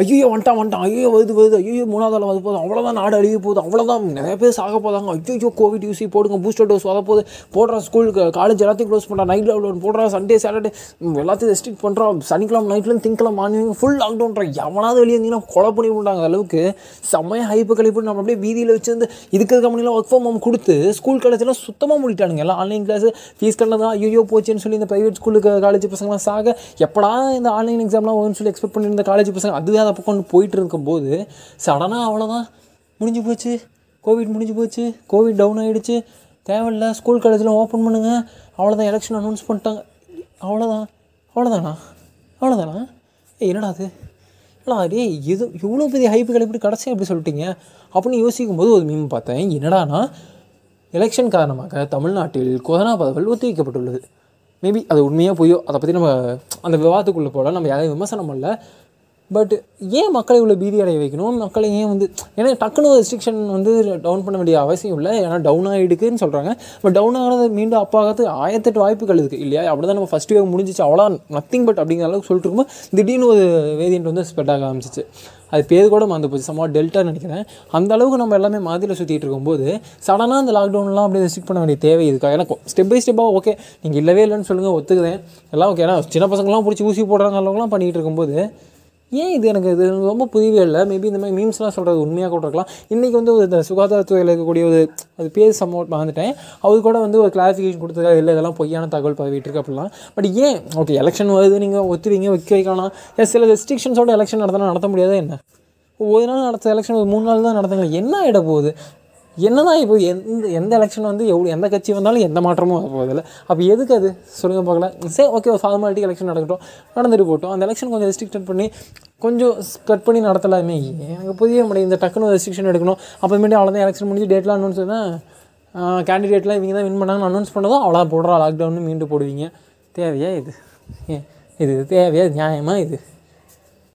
ஐயோ வந்துட்டான் வந்துட்டான். ஐயோ வருது வருது ஐயோ மூணாவது அளவு வந்து போதும் அவ்வளோதான் நாடு அழிய போகுது. அவ்வளோதான் நிறைய பேர் சாக போதாங்க ஐயோ கோவிட் யூசி போடுங்க. பூஸ்டர் டோஸ் வர போகுது. போடுற ஸ்கூலுக்கு காலேஜ் எல்லாத்தையும் க்ளோஸ் பண்ணுறா நைட் லாக்டவுன் போடுறா. சண்டே சாட்டர்டே எல்லாத்தையும் ரெஸ்ட்ரிக்ட் பண்ணுறோம் சனிக்கிழமை நைட்லேருந்து திங்கக்கிழமை மார்னிங் ஃபுல் லாக்டவுன்றான் எவனாவது வெளியே இருந்தீங்கன்னா கொலை பண்ணி விட்டாங்க அளவுக்கு. செம்மையாக ஹைப்பு கழிப்பு நம்ம அப்படியே வீதியில் வச்சிருந்து இதுக்கு கம்பெனிலாம் ஒர்க் ஃப்ரம் ஹோம் கொடுத்து ஸ்கூல் காலேஜ்லாம் சுத்தமாக முடிட்டானுங்க. எல்லாம் ஆன்லைன் கிளாஸ் ஃபீஸ் கட்டலாம் ஐயோ போச்சுன்னு சொல்லி இந்த ப்ரைவேட் ஸ்கூலுக்கு காலேஜ் பசங்களாம் சாக எப்படா இந்த ஆன்லைன் எக்ஸாம்லாம் வரும்னு சொல்லி எக்ஸ்பெக்ட் பண்ணியிருந்த காலேஜ் பசங்க? அதுவே அதை பக்கம் போயிட்டு இருக்கும்போது சடனாக அவ்வளோதான் முடிஞ்சு போச்சு. கோவிட் முடிஞ்சு போச்சு. கோவிட் டவுன் ஆகிடுச்சு தேவையில்ல. ஸ்கூல் காலேஜ்லாம் ஓப்பன் பண்ணுங்கள் அவ்வளோதான் எலெக்ஷன் அனௌன்ஸ் பண்ணிட்டாங்க. அவ்வளோதான் அவ்வளோதானா அவ்வளோதானா ஏய் என்னடா அது? என்னடா அதே? எது? இவ்வளோ பெரிய ஹைப்பு எப்படி கடைசியாக எப்படி சொல்லிட்டீங்க? அப்படின்னு யோசிக்கும் போது ஒரு மீம் பார்த்தேன். என்னடானா எலெக்ஷன் காரணமாக தமிழ்நாட்டில் கொரோனா பரவல் ஒத்திவைக்கப்பட்டுள்ளது. மேபி அது உண்மையாக பொய்யோ அதை பற்றி நம்ம அந்த விவாதத்துக்குள்ளே போகலாம். நம்ம யாரையும் விமர்சனம் பண்ணல. பட் ஏன் மக்களை இவ்வளோ பீதி அடைய வைக்கணும்? மக்களை ஏன் வந்து ஏன்னா டக்குனு ரெஸ்ட்ரிக்ஷன் வந்து டவுன் பண்ண வேண்டிய அவசியம் இல்லை. ஏன்னா டவுன் ஆகிடுக்குன்னு சொல்கிறாங்க பட் டவுன் ஆனது மீண்டும் அப்பாகிறது ஆயிரத்தெட்டு வாய்ப்புகள் இருக்குது இல்லையா? அப்படி தான் நம்ம ஃபஸ்ட் வேவ் முடிஞ்சிச்சு. அவ்வளோ நத்திங் பட் அப்படிங்கிற அளவுக்கு சொல்லிட்டு இருக்கும்போது திடீர்னு ஒரு வேதியன்ட் வந்து ஸ்ப்ரெட் ஆக ஆரம்பிச்சிச்சு. அது பேர் கூட மறந்து போச்சு. சம்மா டெல்டா நினைக்கிறேன். அந்த அளவுக்கு நம்ம எல்லாமே மாதிரியில் சுற்றிட்டு இருக்கும்போது சடனாக அந்த லாக்டவுன்லாம் அப்படியே ரெஸ்ட்ரிக்ட் பண்ண வேண்டிய தேவை இருக்கா? எனக்கு ஸ்டெப் பை ஸ்டெப்பாக ஓகே நீங்கள் இல்லவே இல்லைன்னு சொல்லுங்கள் ஒத்துக்குதேன் எல்லாம் ஓகே ஏன்னா சின்ன பசங்களாம் பிடிச்சி ஊசி போடுறாங்க அளவுக்குலாம் பண்ணிகிட்டு இருக்கும்போது ஏன் இது எனக்கு இது ரொம்ப புரியவே இல்லை? மேபி இந்த மாதிரி மீம்ஸ்லாம் சொல்கிறது உண்மையாக கூட இருக்கலாம். இன்றைக்கி வந்து ஒரு இந்த சுகாதாரத்துறையில் இருக்கக்கூடிய ஒரு அது பேர் சம்மோட் வந்துட்டேன் அவர் கூட வந்து ஒரு கிளாரிஃபிகேஷன் கொடுத்துருக்காரு இல்லை இதெல்லாம் பொய்யான தகவல் பரவிட்டுருக்கு அப்படிலாம் பட் ஏன்? ஓகே எலெக்ஷன் வருது நீங்கள் ஒத்துவீங்க வைக்க வைக்கலாம். சில ரெஸ்ட்ரிக்ஷன்ஸோட எலெக்ஷன் நடத்தினா நடத்த முடியாதா என்ன? ஒரு நாள் நடத்த எலெக்ஷன் ஒரு மூணு நாள் தான் நடத்துங்க என்ன ஆகிட போகுது? என்னதான் இப்போ எந்த எந்த எலெக்ஷன் வந்து எவ்வளோ எந்த கட்சி வந்தாலும் எந்த மாற்றமும் வர போதில்லை அப்போ எதுக்கு அது? சொல்லுங்கள் பார்க்கலாம். சரி ஓகே ஒரு ஃபார்மாலிட்டி எலெக்ஷன் நடக்கட்டும் நடந்துட்டு போட்டோம் அந்த எலெக்ஷன் கொஞ்சம் ரெஸ்ட்ரிக்டட் பண்ணி கொஞ்சம் கட் பண்ணி நடத்தலாமே. எனக்கு புதிய முடியும் இந்த டக்குனு ரெஸ்ட்ரிக்ஷன் எடுக்கணும். அப்புறமேட்டு அவ்வளோதான் எலெக்ஷன் முடிஞ்சு டேட்லாம் அனௌன்ஸ் தான் கேண்டிடேட்லாம் இவங்க தான் வின் பண்ணாங்கன்னு அனௌன்ஸ் பண்ணதும் அவ்வளோ போடுறா. லாக்டவுன் மீண்டும் போடுவீங்க. தேவையா இது? ஏன் இது தேவையா? நியாயமாக இது?